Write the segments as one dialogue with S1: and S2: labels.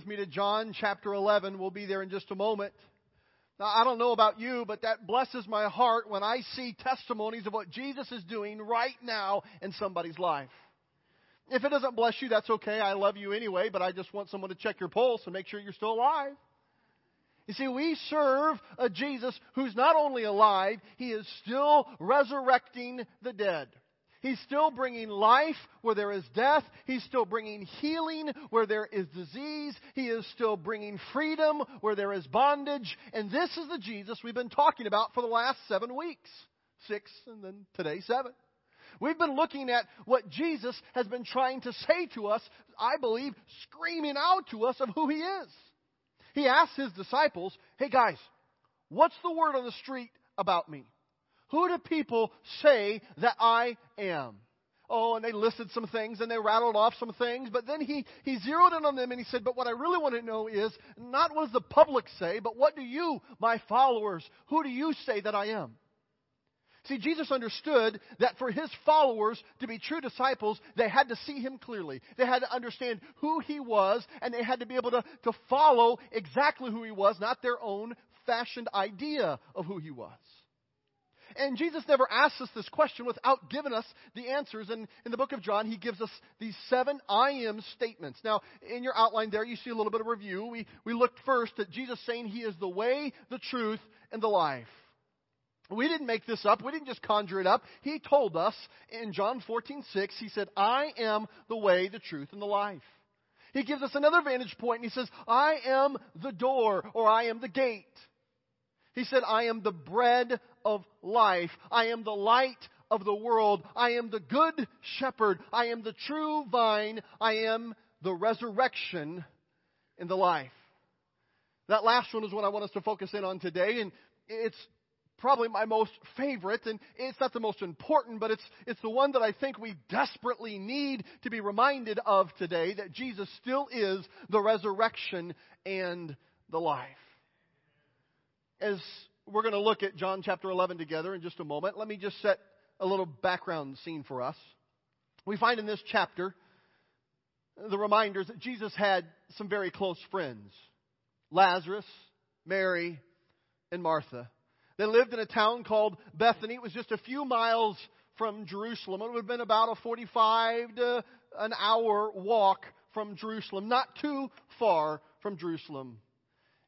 S1: with me to John chapter 11. We'll be there in just a moment. Now, I don't know about you, but that blesses my heart when I see testimonies of what Jesus is doing right now in somebody's life. If it doesn't bless you, that's okay. I love you anyway, but I just want someone to check your pulse and make sure you're still alive. You see, we serve a Jesus who's not only alive, he is still resurrecting the dead. He's still bringing life where there is death. He's still bringing healing where there is disease. He is still bringing freedom where there is bondage. And this is the Jesus we've been talking about for the last seven weeks. Six, and then today, seven. We've been looking at what Jesus has been trying to say to us, I believe, screaming out to us of who He is. He asked His disciples, Hey guys, what's the word on the street about me? Who do people say that I am? Oh, and they listed some things and they rattled off some things, but then he, he zeroed in on them and he said, But what I really want to know is not what does the public say, but what do you, my followers, who do you say that I am? See, Jesus understood that for his followers to be true disciples, they had to see him clearly. They had to understand who he was, and they had to be able to, to follow exactly who he was, not their own fashioned idea of who he was. And Jesus never asks us this question without giving us the answers. And in the book of John, he gives us these seven I am statements. Now, in your outline there, you see a little bit of review. We, we looked first at Jesus saying he is the way, the truth, and the life. We didn't make this up. We didn't just conjure it up. He told us in John 14, 6, he said, I am the way, the truth, and the life. He gives us another vantage point and he says, I am the door or I am the gate. He said, I am the bread of life. I am the light of the world. I am the good shepherd. I am the true vine. I am the resurrection and the life. That last one is what I want us to focus in on today, and it's probably my most favorite, and it's not the most important, but it's, it's the one that I think we desperately need to be reminded of today that Jesus still is the resurrection and the life. As we're going to look at John chapter 11 together in just a moment, let me just set a little background scene for us. We find in this chapter the reminders that Jesus had some very close friends Lazarus, Mary, and Martha. They lived in a town called Bethany. It was just a few miles from Jerusalem. It would have been about a 45 to an hour walk from Jerusalem, not too far from Jerusalem.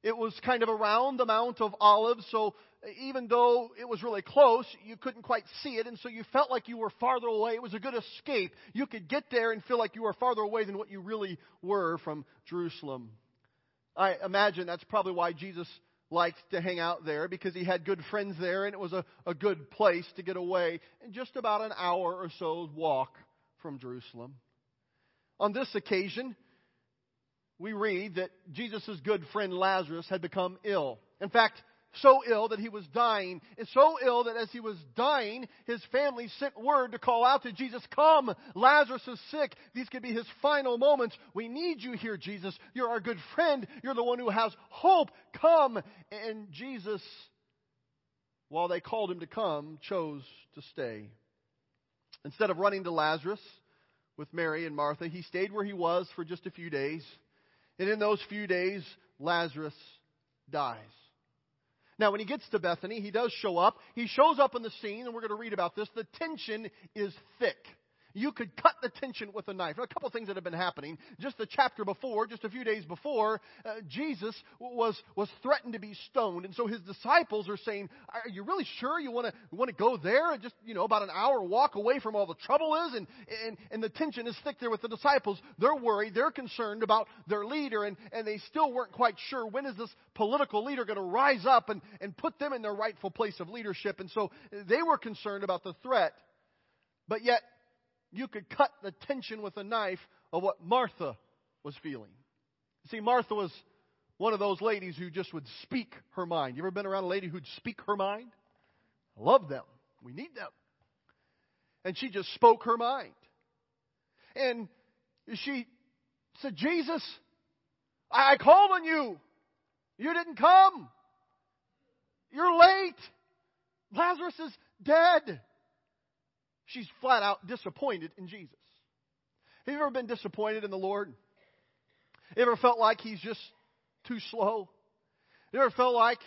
S1: It was kind of around the Mount of Olives, so even though it was really close, you couldn't quite see it, and so you felt like you were farther away. It was a good escape. You could get there and feel like you were farther away than what you really were from Jerusalem. I imagine that's probably why Jesus liked to hang out there because he had good friends there and it was a, a good place to get away. And just about an hour or so's walk from Jerusalem. On this occasion, we read that Jesus' good friend Lazarus had become ill. In fact, so ill that he was dying, and so ill that as he was dying, his family sent word to call out to Jesus, Come, Lazarus is sick. These could be his final moments. We need you here, Jesus. You're our good friend. You're the one who has hope. Come. And Jesus, while they called him to come, chose to stay. Instead of running to Lazarus with Mary and Martha, he stayed where he was for just a few days. And in those few days, Lazarus dies. Now, when he gets to Bethany, he does show up. He shows up on the scene, and we're going to read about this. The tension is thick. You could cut the tension with a knife. A couple of things that have been happening. Just the chapter before, just a few days before, uh, Jesus was, was threatened to be stoned. And so his disciples are saying, Are you really sure you want to want to go there? Just, you know, about an hour walk away from all the trouble is? And, and, and the tension is thick there with the disciples. They're worried. They're concerned about their leader. And, and they still weren't quite sure when is this political leader going to rise up and, and put them in their rightful place of leadership. And so they were concerned about the threat. But yet, you could cut the tension with a knife of what Martha was feeling. See, Martha was one of those ladies who just would speak her mind. You ever been around a lady who'd speak her mind? I love them. We need them. And she just spoke her mind. And she said, Jesus, I called on you. You didn't come. You're late. Lazarus is dead. She's flat out disappointed in Jesus. Have you ever been disappointed in the Lord? Ever felt like he's just too slow? You ever felt like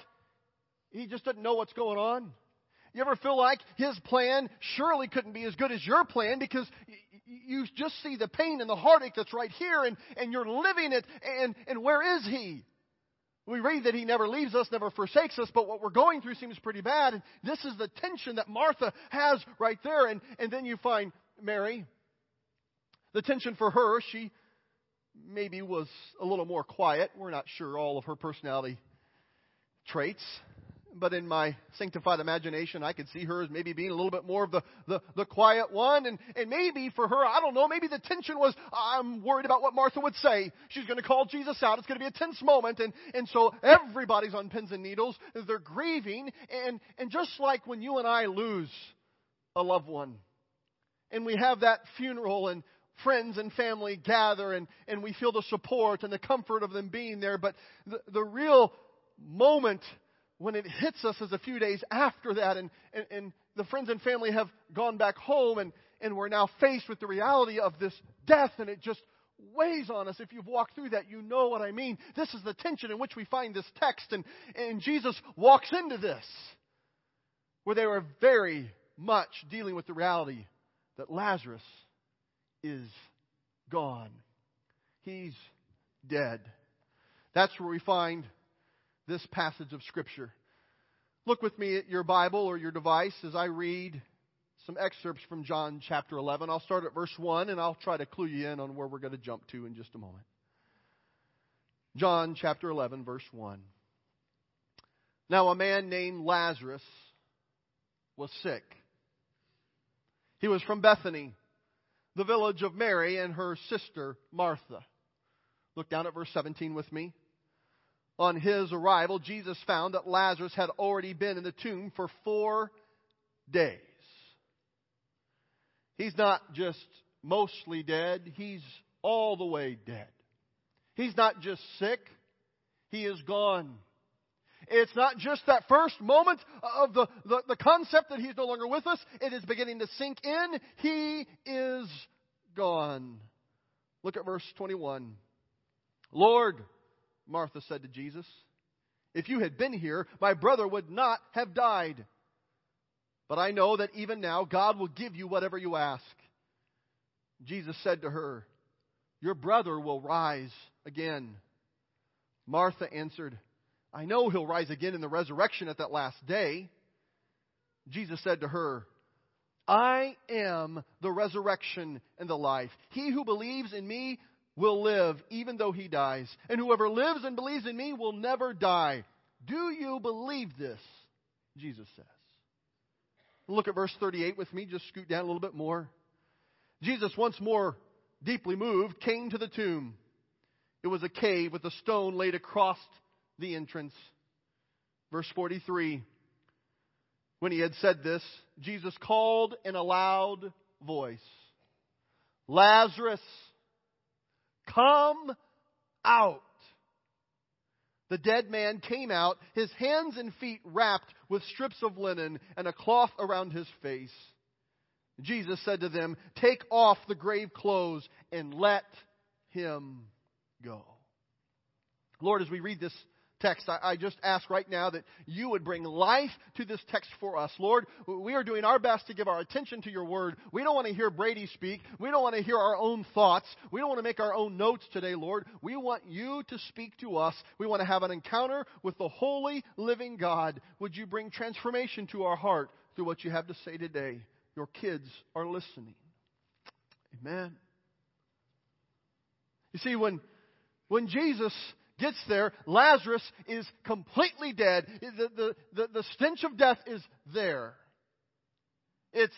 S1: he just doesn't know what's going on? You ever feel like his plan surely couldn't be as good as your plan because you just see the pain and the heartache that's right here and, and you're living it and, and where is he? We read that he never leaves us, never forsakes us, but what we're going through seems pretty bad. And this is the tension that Martha has right there. And, and then you find Mary. The tension for her, she maybe was a little more quiet. We're not sure all of her personality traits but in my sanctified imagination, I could see her as maybe being a little bit more of the, the, the quiet one. And, and maybe for her, I don't know, maybe the tension was, I'm worried about what Martha would say. She's going to call Jesus out. It's going to be a tense moment. And, and so everybody's on pins and needles. They're grieving. And, and just like when you and I lose a loved one, and we have that funeral and friends and family gather and, and we feel the support and the comfort of them being there. But the, the real moment when it hits us is a few days after that, and, and, and the friends and family have gone back home, and, and we're now faced with the reality of this death, and it just weighs on us. If you've walked through that, you know what I mean. This is the tension in which we find this text, and, and Jesus walks into this, where they were very much dealing with the reality that Lazarus is gone. He's dead. That's where we find this passage of Scripture. Look with me at your Bible or your device as I read some excerpts from John chapter 11. I'll start at verse 1 and I'll try to clue you in on where we're going to jump to in just a moment. John chapter 11, verse 1. Now, a man named Lazarus was sick. He was from Bethany, the village of Mary and her sister Martha. Look down at verse 17 with me on his arrival, Jesus found that Lazarus had already been in the tomb for four days. He's not just mostly dead, he's all the way dead. He's not just sick, he is gone. It's not just that first moment of the, the, the, concept that he's no longer with us. It is beginning to sink in. He is gone. Look at verse 21. Lord, Martha said to Jesus, If you had been here, my brother would not have died. But I know that even now God will give you whatever you ask. Jesus said to her, Your brother will rise again. Martha answered, I know he'll rise again in the resurrection at that last day. Jesus said to her, I am the resurrection and the life. He who believes in me will live even though he dies. And whoever lives and believes in me will never die. Do you believe this? Jesus says. Look at verse 38 with me. Just scoot down a little bit more. Jesus, once more deeply moved, came to the tomb. It was a cave with a stone laid across the entrance. Verse 43. When he had said this, Jesus called in a loud voice, Lazarus, Come out. The dead man came out, his hands and feet wrapped with strips of linen and a cloth around his face. Jesus said to them, Take off the grave clothes and let him go. Lord, as we read this text, I, I, just ask right now that you would bring life to this text for us. Lord, we are doing our best to give our attention to your word. We don't want to hear Brady speak. We don't want to hear our own thoughts. We don't want to make our own notes today, Lord. We want you to speak to us. We want to have an encounter with the holy, living God. Would you bring transformation to our heart through what you have to say today? Your kids are listening. Amen. You see, when, when Jesus gets there, Lazarus is completely dead. The, the, the, the stench of death is there. It's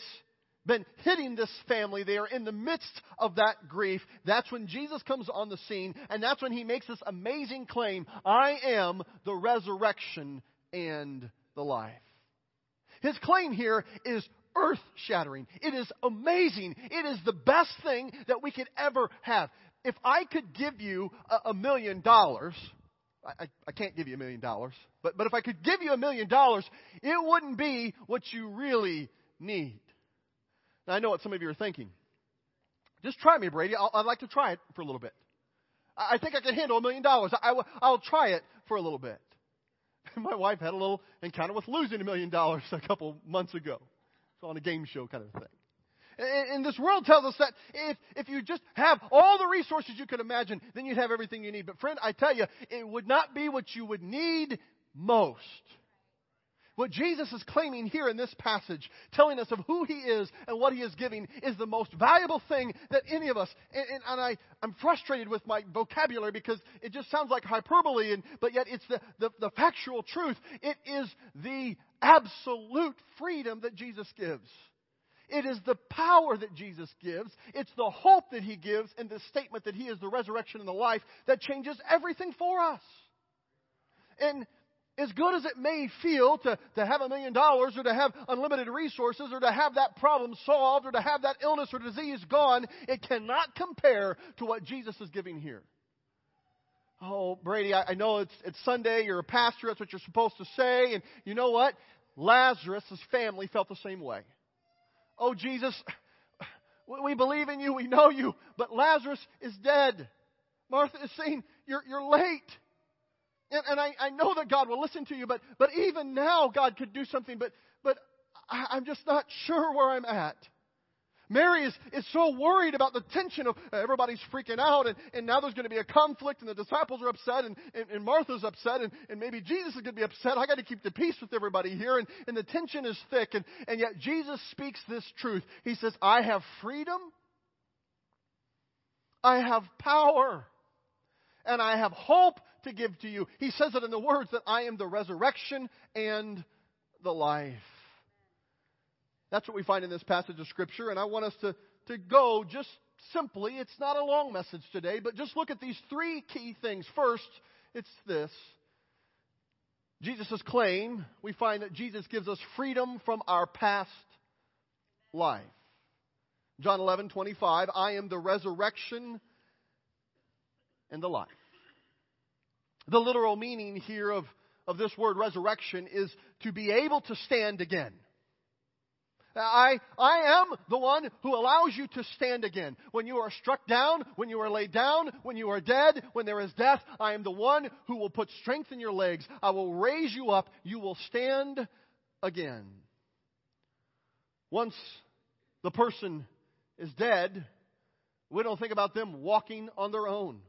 S1: been hitting this family. They are in the midst of that grief. That's when Jesus comes on the scene, and that's when he makes this amazing claim I am the resurrection and the life. His claim here is earth shattering. It is amazing. It is the best thing that we could ever have if I could give you a, a million dollars, I, I can't give you a million dollars, but, but if I could give you a million dollars, it wouldn't be what you really need. Now, I know what some of you are thinking. Just try me, Brady. i would like to try it for a little bit. I I think I can handle a million dollars. I, I'll try it for a little bit. My wife had a little encounter with losing a million dollars a couple months ago. It's on a game show kind of thing. And this world tells us that if, if you just have all the resources you could imagine, then you'd have everything you need. But friend, I tell you, it would not be what you would need most. What Jesus is claiming here in this passage, telling us of who He is and what He is giving, is the most valuable thing that any of us, and, and, and I, I'm frustrated with my vocabulary because it just sounds like hyperbole, and, but yet it's the, the, the factual truth. It is the absolute freedom that Jesus gives. It is the power that Jesus gives. It's the hope that He gives and the statement that He is the resurrection and the life that changes everything for us. And as good as it may feel to, to have a million dollars or to have unlimited resources or to have that problem solved or to have that illness or disease gone, it cannot compare to what Jesus is giving here. Oh, Brady, I, I know it's, it's Sunday, you're a pastor, that's what you're supposed to say, and you know what? Lazarus' family felt the same way. Oh, Jesus, we believe in you, we know you, but Lazarus is dead. Martha is saying, You're, you're late. And, and I, I know that God will listen to you, but, but even now God could do something, but, but I, I'm just not sure where I'm at. Mary is, is so worried about the tension of uh, everybody's freaking out, and, and now there's going to be a conflict, and the disciples are upset, and, and, and Martha's upset, and, and maybe Jesus is going to be upset. I got to keep the peace with everybody here, and, and the tension is thick, and, and yet Jesus speaks this truth. He says, I have freedom, I have power, and I have hope to give to you. He says it in the words that I am the resurrection and the life. That's what we find in this passage of Scripture, and I want us to, to go just simply. It's not a long message today, but just look at these three key things. First, it's this Jesus' claim, we find that Jesus gives us freedom from our past life. John 11, 25, I am the resurrection and the life. The literal meaning here of, of this word resurrection is to be able to stand again. I, I am the one who allows you to stand again. When you are struck down, when you are laid down, when you are dead, when there is death, I am the one who will put strength in your legs. I will raise you up. You will stand again. Once the person is dead, we don't think about them walking on their own.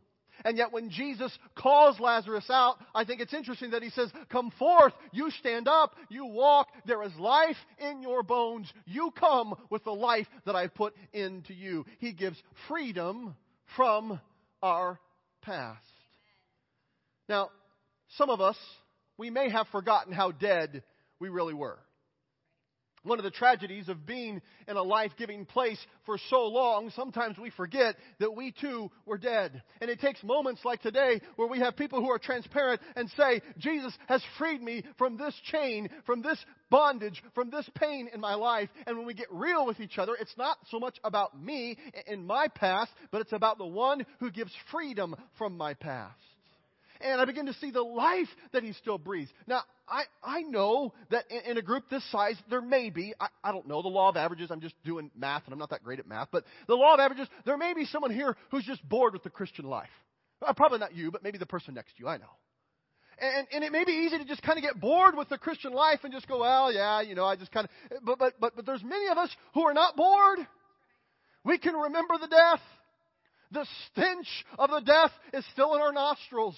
S1: And yet, when Jesus calls Lazarus out, I think it's interesting that he says, Come forth, you stand up, you walk, there is life in your bones. You come with the life that I put into you. He gives freedom from our past. Now, some of us, we may have forgotten how dead we really were. One of the tragedies of being in a life giving place for so long, sometimes we forget that we too were dead. And it takes moments like today where we have people who are transparent and say, Jesus has freed me from this chain, from this bondage, from this pain in my life. And when we get real with each other, it's not so much about me in my past, but it's about the one who gives freedom from my past and I begin to see the life that he still breathes. Now, I, I know that in, in a group this size, there may be, I, I don't know, the law of averages, I'm just doing math and I'm not that great at math, but the law of averages, there may be someone here who's just bored with the Christian life. Uh, probably not you, but maybe the person next to you, I know. And, and it may be easy to just kind of get bored with the Christian life and just go, well, yeah, you know, I just kind of, but, but, but, but there's many of us who are not bored. We can remember the death. The stench of the death is still in our nostrils.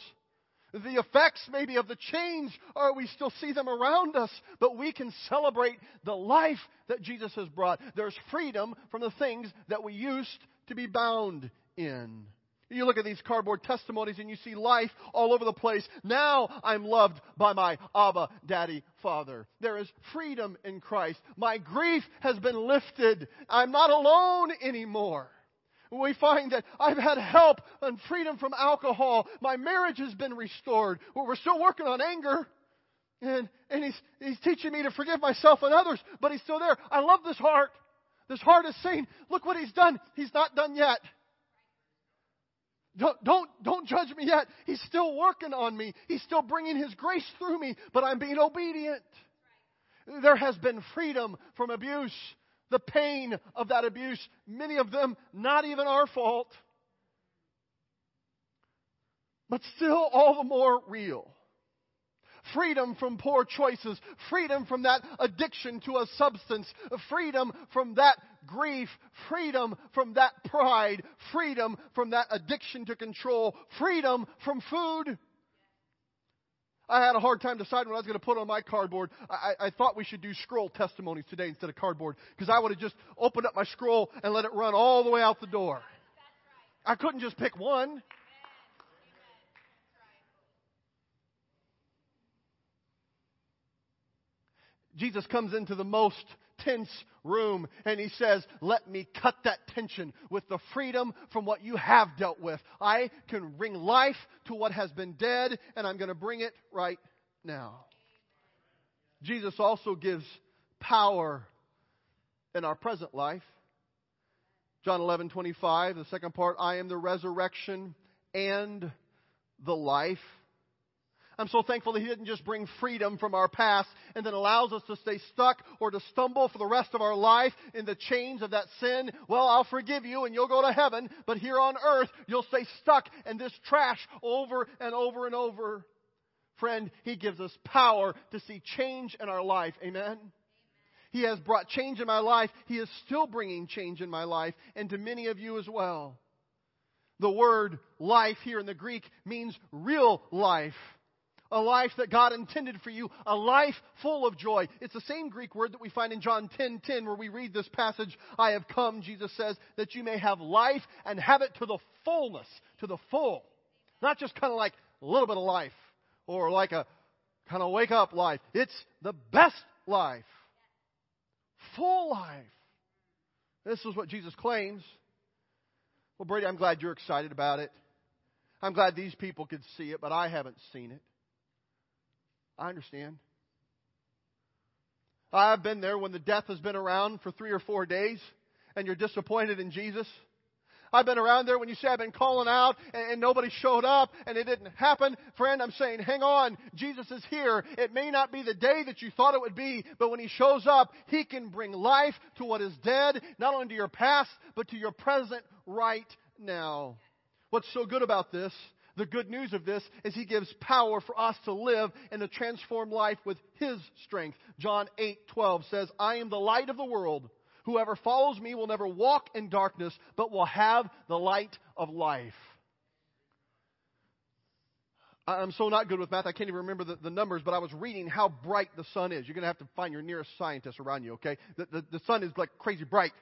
S1: The effects maybe of the change, or we still see them around us, but we can celebrate the life that Jesus has brought. There's freedom from the things that we used to be bound in. You look at these cardboard testimonies and you see life all over the place. Now I'm loved by my Abba, Daddy, Father. There is freedom in Christ. My grief has been lifted. I'm not alone anymore we find that I've had help and freedom from alcohol. My marriage has been restored. We're still working on anger. And, and he's, he's teaching me to forgive myself and others, but he's still there. I love this heart. This heart is saying, look what he's done. He's not done yet. Don't, don't, don't judge me yet. He's still working on me. He's still bringing His grace through me, but I'm being obedient. There has been freedom from abuse the pain of that abuse, many of them not even our fault. but still all the more real. Freedom from poor choices, freedom from that addiction to a substance, freedom from that grief, freedom from that pride, freedom from that addiction to control, freedom from food. I had a hard time deciding what I was going to put on my cardboard. I, I thought we should do scroll testimonies today instead of cardboard because I would have just opened up my scroll and let it run all the way out the door. I couldn't just pick one. Jesus comes into the most tense room and he says, Let me cut that tension with the freedom from what you have dealt with. I can bring life to what has been dead, and I'm going to bring it right now. Jesus also gives power in our present life. John 11, 25, the second part, I am the resurrection and the life. I'm so thankful that He didn't just bring freedom from our past and then allows us to stay stuck or to stumble for the rest of our life in the chains of that sin. Well, I'll forgive you and you'll go to heaven, but here on earth, you'll stay stuck in this trash over and over and over. Friend, He gives us power to see change in our life. Amen? He has brought change in my life. He is still bringing change in my life and to many of you as well. The word life here in the Greek means real life a life that God intended for you, a life full of joy. It's the same Greek word that we find in John 10:10 10, 10, where we read this passage, I have come, Jesus says, that you may have life and have it to the fullness, to the full. Not just kind of like a little bit of life or like a kind of wake up life. It's the best life. Full life. This is what Jesus claims. Well, Brady, I'm glad you're excited about it. I'm glad these people could see it, but I haven't seen it. I understand. I've been there when the death has been around for three or four days and you're disappointed in Jesus. I've been around there when you say I've been calling out and, and, nobody showed up and it didn't happen. Friend, I'm saying, hang on. Jesus is here. It may not be the day that you thought it would be, but when He shows up, He can bring life to what is dead, not only to your past, but to your present right now. What's so good about this the good news of this is he gives power for us to live and to transform life with his strength. John 8:12 says, "I am the light of the world. Whoever follows me will never walk in darkness, but will have the light of life." I'm so not good with math, I can't even remember the, the, numbers, but I was reading how bright the sun is. You're going to have to find your nearest scientist around you, okay? The, the, the sun is like crazy bright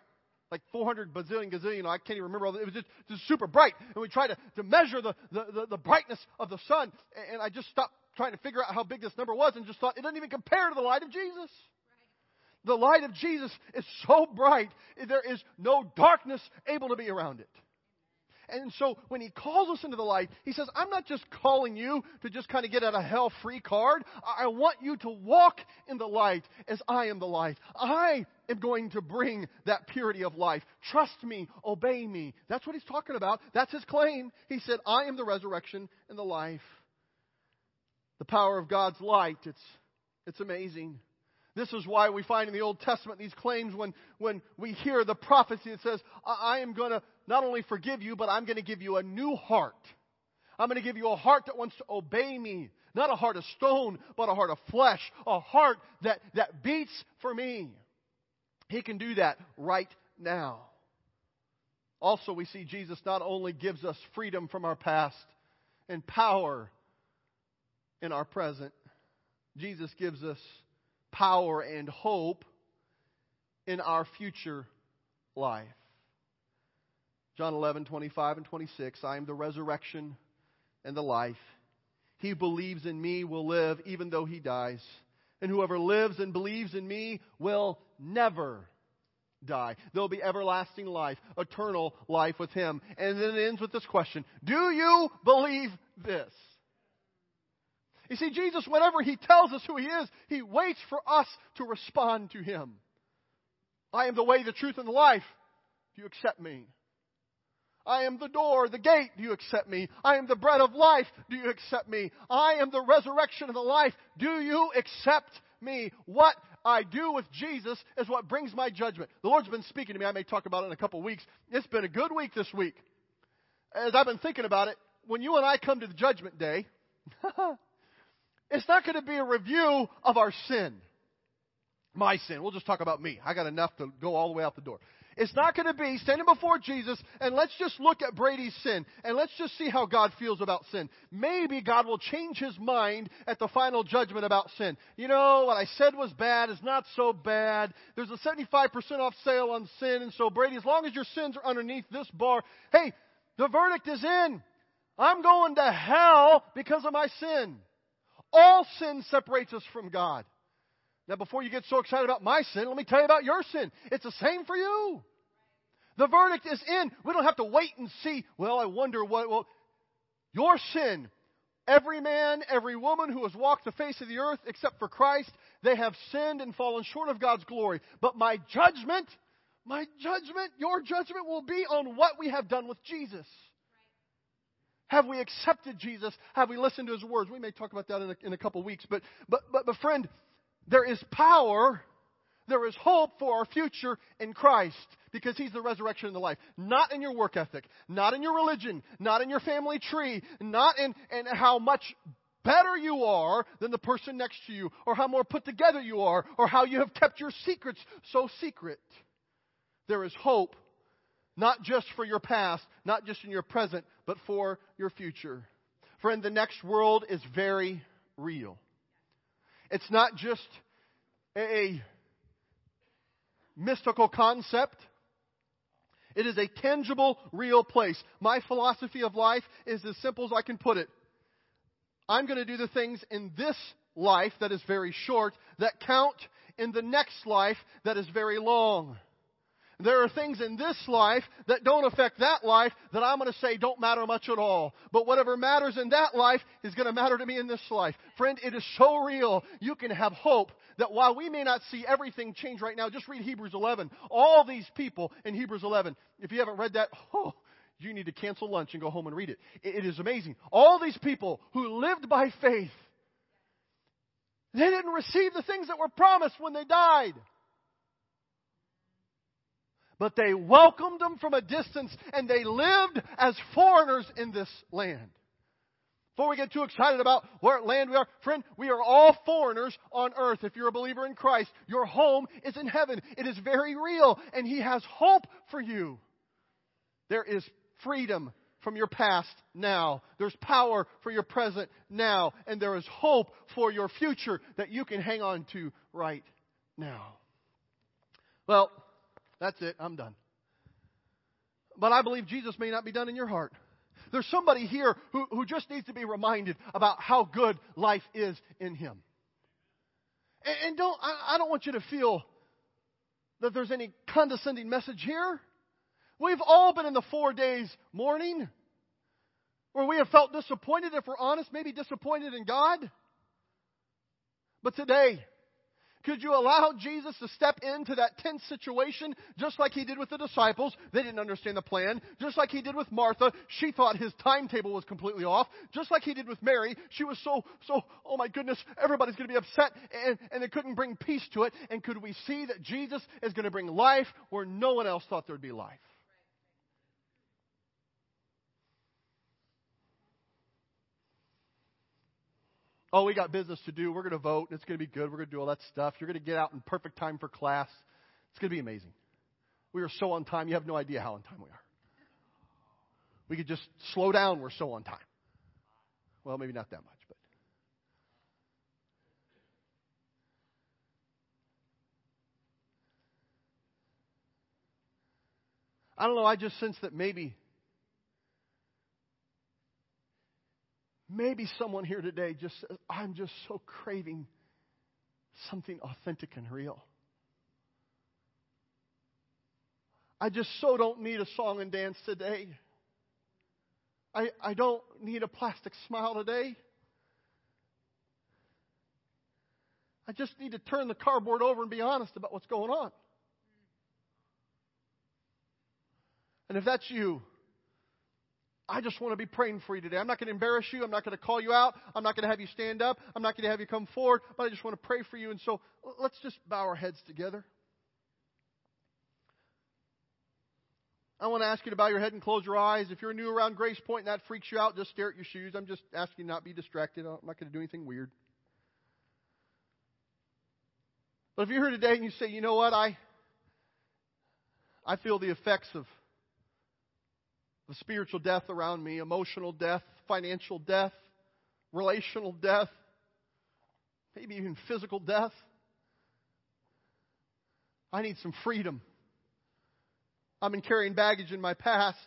S1: like 400 bazillion gazillion, I can't even remember. It was just, just super bright. And we tried to, to measure the, the, the, the brightness of the sun. And I just stopped trying to figure out how big this number was and just thought it doesn't even compare to the light of Jesus. The light of Jesus is so bright, there is no darkness able to be around it. And so when he calls us into the light, he says, I'm not just calling you to just kind of get at a hell free card. I want you to walk in the light as I am the light. I am going to bring that purity of life. Trust me, obey me. That's what he's talking about. That's his claim. He said, I am the resurrection and the life. The power of God's light, it's, it's amazing. This is why we find in the Old Testament these claims when, when we hear the prophecy that says, I, I am going to not only forgive you, but I'm going to give you a new heart. I'm going to give you a heart that wants to obey me. Not a heart of stone, but a heart of flesh. A heart that, that beats for me. He can do that right now. Also, we see Jesus not only gives us freedom from our past and power in our present, Jesus gives us power and hope in our future life. John 11, 25 and 26. I am the resurrection and the life. He believes in me will live even though he dies. And whoever lives and believes in me will never die. There'll be everlasting life, eternal life with him. And then it ends with this question Do you believe this? You see, Jesus, whenever He tells us who He is, He waits for us to respond to Him. I am the way, the truth, and the life. Do you accept me? I am the door, the gate. Do you accept me? I am the bread of life. Do you accept me? I am the resurrection of the life. Do you accept me? What I do with Jesus is what brings my judgment. The Lord's been speaking to me. I may talk about it in a couple of weeks. It's been a good week this week. As I've been thinking about it, when you and I come to the judgment day, it's not going to be a review of our sin. My sin. We'll just talk about me. I got enough to go all the way out the door. It's not going to be standing before Jesus and let's just look at Brady's sin and let's just see how God feels about sin. Maybe God will change his mind at the final judgment about sin. You know, what I said was bad is not so bad. There's a 75% off sale on sin and so Brady, as long as your sins are underneath this bar, hey, the verdict is in. I'm going to hell because of my sin. All sin separates us from God. Now, before you get so excited about my sin, let me tell you about your sin. It's the same for you. The verdict is in. We don't have to wait and see, well, I wonder what. Well, your sin, every man, every woman who has walked the face of the earth except for Christ, they have sinned and fallen short of God's glory. But my judgment, my judgment, your judgment will be on what we have done with Jesus. Have we accepted Jesus? Have we listened to his words? We may talk about that in a, in a couple weeks. But, but, but, but friend, there is power, there is hope for our future in Christ because He's the resurrection and the life. Not in your work ethic, not in your religion, not in your family tree, not in, in how much better you are than the person next to you, or how more put together you are, or how you have kept your secrets so secret. There is hope, not just for your past, not just in your present, but for your future. Friend, the next world is very real. It's not just a mystical concept. It is a tangible, real place. My philosophy of life is as simple as I can put it. I'm going to do the things in this life that is very short that count in the next life that is very long. There are things in this life that don't affect that life that I'm going to say don't matter much at all. But whatever matters in that life is going to matter to me in this life. Friend, it is so real. You can have hope that while we may not see everything change right now, just read Hebrews 11. All these people in Hebrews 11, if you haven't read that, oh, you need to cancel lunch and go home and read it. It is amazing. All these people who lived by faith, they didn't receive the things that were promised when they died but they welcomed them from a distance and they lived as foreigners in this land. Before we get too excited about what land we are, friend, we are all foreigners on earth. If you're a believer in Christ, your home is in heaven. It is very real, and He has hope for you. There is freedom from your past now. There's power for your present now. And there is hope for your future that you can hang on to right now. Well, that's it. I'm done. But I believe Jesus may not be done in your heart. There's somebody here who, who just needs to be reminded about how good life is in Him. And, and don't, I, I don't want you to feel that there's any condescending message here. We've all been in the four days mourning where we have felt disappointed, if we're honest, maybe disappointed in God. But today, could you allow Jesus to step into that tense situation just like he did with the disciples? They didn't understand the plan. Just like he did with Martha. She thought his timetable was completely off. Just like he did with Mary. She was so, so, oh my goodness, everybody's going to be upset and, and they couldn't bring peace to it. And could we see that Jesus is going to bring life where no one else thought there would be life? Oh, we got business to do. We're going to vote. It's going to be good. We're going to do all that stuff. You're going to get out in perfect time for class. It's going to be amazing. We are so on time. You have no idea how on time we are. We could just slow down. We're so on time. Well, maybe not that much, but. I don't know. I just sense that maybe Maybe someone here today just says, I'm just so craving something authentic and real. I just so don't need a song and dance today. I, I don't need a plastic smile today. I just need to turn the cardboard over and be honest about what's going on. And if that's you, I just want to be praying for you today. I'm not going to embarrass you. I'm not going to call you out. I'm not going to have you stand up. I'm not going to have you come forward, but I just want to pray for you. And so let's just bow our heads together. I want to ask you to bow your head and close your eyes. If you're new around Grace Point and that freaks you out, just stare at your shoes. I'm just asking you not be distracted. I'm not going to do anything weird. But if you're here today and you say, you know what, I, I feel the effects of the spiritual death around me, emotional death, financial death, relational death, maybe even physical death. I need some freedom. I've been carrying baggage in my past.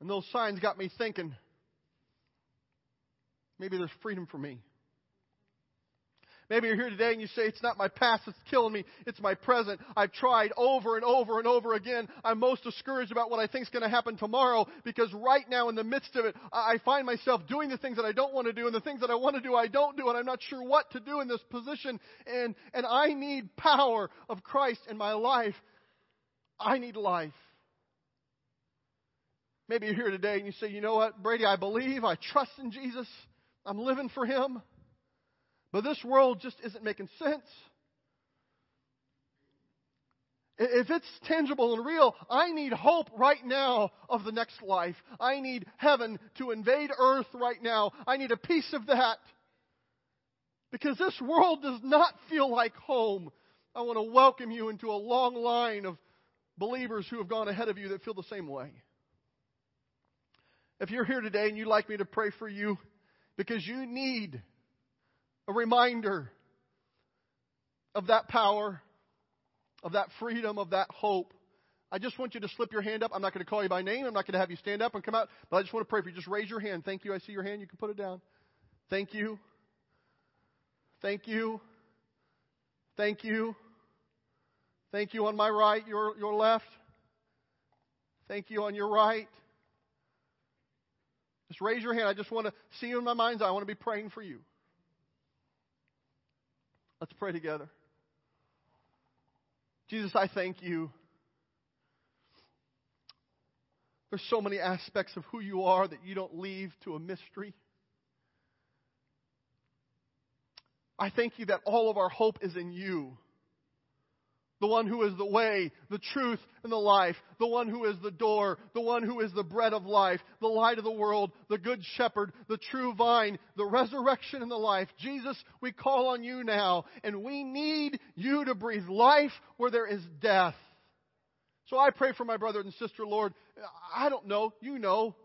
S1: And those signs got me thinking maybe there's freedom for me. Maybe you're here today and you say, It's not my past that's killing me, it's my present. I've tried over and over and over again. I'm most discouraged about what I think is going to happen tomorrow because right now, in the midst of it, I find myself doing the things that I don't want to do, and the things that I want to do, I don't do, and I'm not sure what to do in this position. And, and I need power of Christ in my life. I need life. Maybe you're here today and you say, You know what, Brady, I believe, I trust in Jesus, I'm living for Him. But this world just isn't making sense. If it's tangible and real, I need hope right now of the next life. I need heaven to invade earth right now. I need a piece of that. Because this world does not feel like home. I want to welcome you into a long line of believers who have gone ahead of you that feel the same way. If you're here today and you'd like me to pray for you because you need a reminder of that power, of that freedom, of that hope. I just want you to slip your hand up. I'm not going to call you by name. I'm not going to have you stand up and come out, but I just want to pray for you. Just raise your hand. Thank you. I see your hand. You can put it down. Thank you. Thank you. Thank you. Thank you on my right, your, your left. Thank you on your right. Just raise your hand. I just want to see you in my mind's eye. I want to be praying for you. Let's pray together. Jesus, I thank you. There's so many aspects of who you are that you don't leave to a mystery. I thank you that all of our hope is in you the one who is the way, the truth, and the life, the one who is the door, the one who is the bread of life, the light of the world, the good shepherd, the true vine, the resurrection and the life. Jesus, we call on you now, and we need you to breathe life where there is death. So I pray for my brother and sister, Lord. I don't know. You know.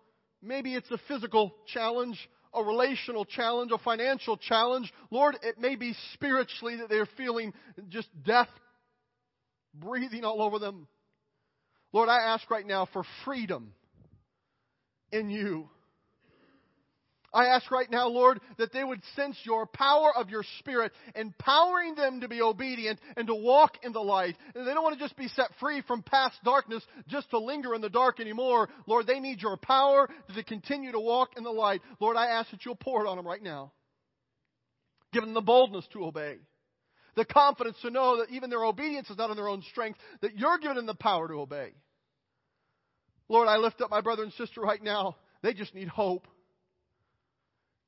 S1: Maybe it's a physical challenge, a relational challenge, a financial challenge. Lord, it may be spiritually that they're feeling just death breathing all over them. Lord, I ask right now for freedom in you. I ask right now, Lord, that they would sense your power of your Spirit, empowering them to be obedient and to walk in the light. And they don't want to just be set free from past darkness just to linger in the dark anymore. Lord, they need your power to continue to walk in the light. Lord, I ask that you'll pour it on them right now. Give them the boldness to obey the confidence to know that even their obedience is not in their own strength, that you're giving them the power to obey. Lord, I lift up my brother and sister right now. They just need hope.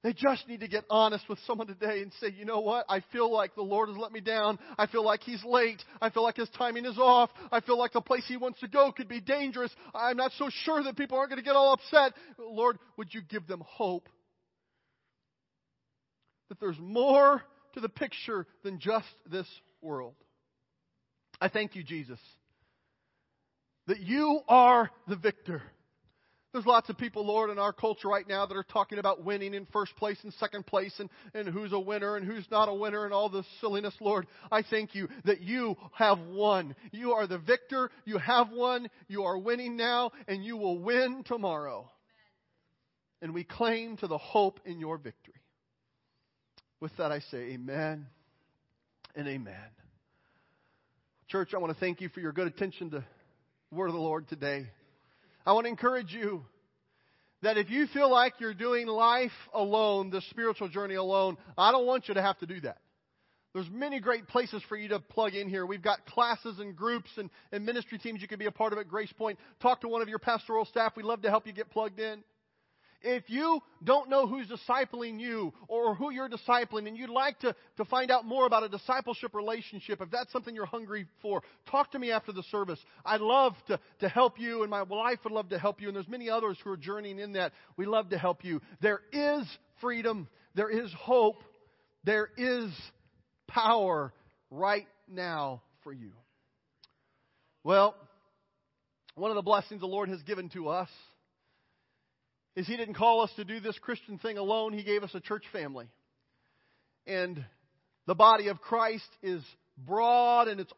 S1: They just need to get honest with someone today and say, you know what? I feel like the Lord has let me down. I feel like He's late. I feel like His timing is off. I feel like the place He wants to go could be dangerous. I'm not so sure that people aren't going to get all upset. Lord, would you give them hope? That there's more to the picture than just this world. I thank you, Jesus, that you are the victor. There's lots of people, Lord, in our culture right now that are talking about winning in first place and second place and, and who's a winner and who's not a winner and all this silliness, Lord. I thank you that you have won. You are the victor. You have won. You are winning now and you will win tomorrow. And we claim to the hope in your victory. With that, I say amen and amen. Church, I want to thank you for your good attention to the word of the Lord today. I want to encourage you that if you feel like you're doing life alone, the spiritual journey alone, I don't want you to have to do that. There's many great places for you to plug in here. We've got classes and groups and, and ministry teams you can be a part of at Grace Point. Talk to one of your pastoral staff. We'd love to help you get plugged in. If you don't know who's discipling you or who you're discipling and you'd like to, to find out more about a discipleship relationship, if that's something you're hungry for, talk to me after the service. I'd love to, to help you and my wife would love to help you and there's many others who are journeying in that. We love to help you. There is freedom. There is hope. There is power right now for you. Well, one of the blessings the Lord has given to us is He didn't call us to do this Christian thing alone. He gave us a church family. And the body of Christ is broad and it's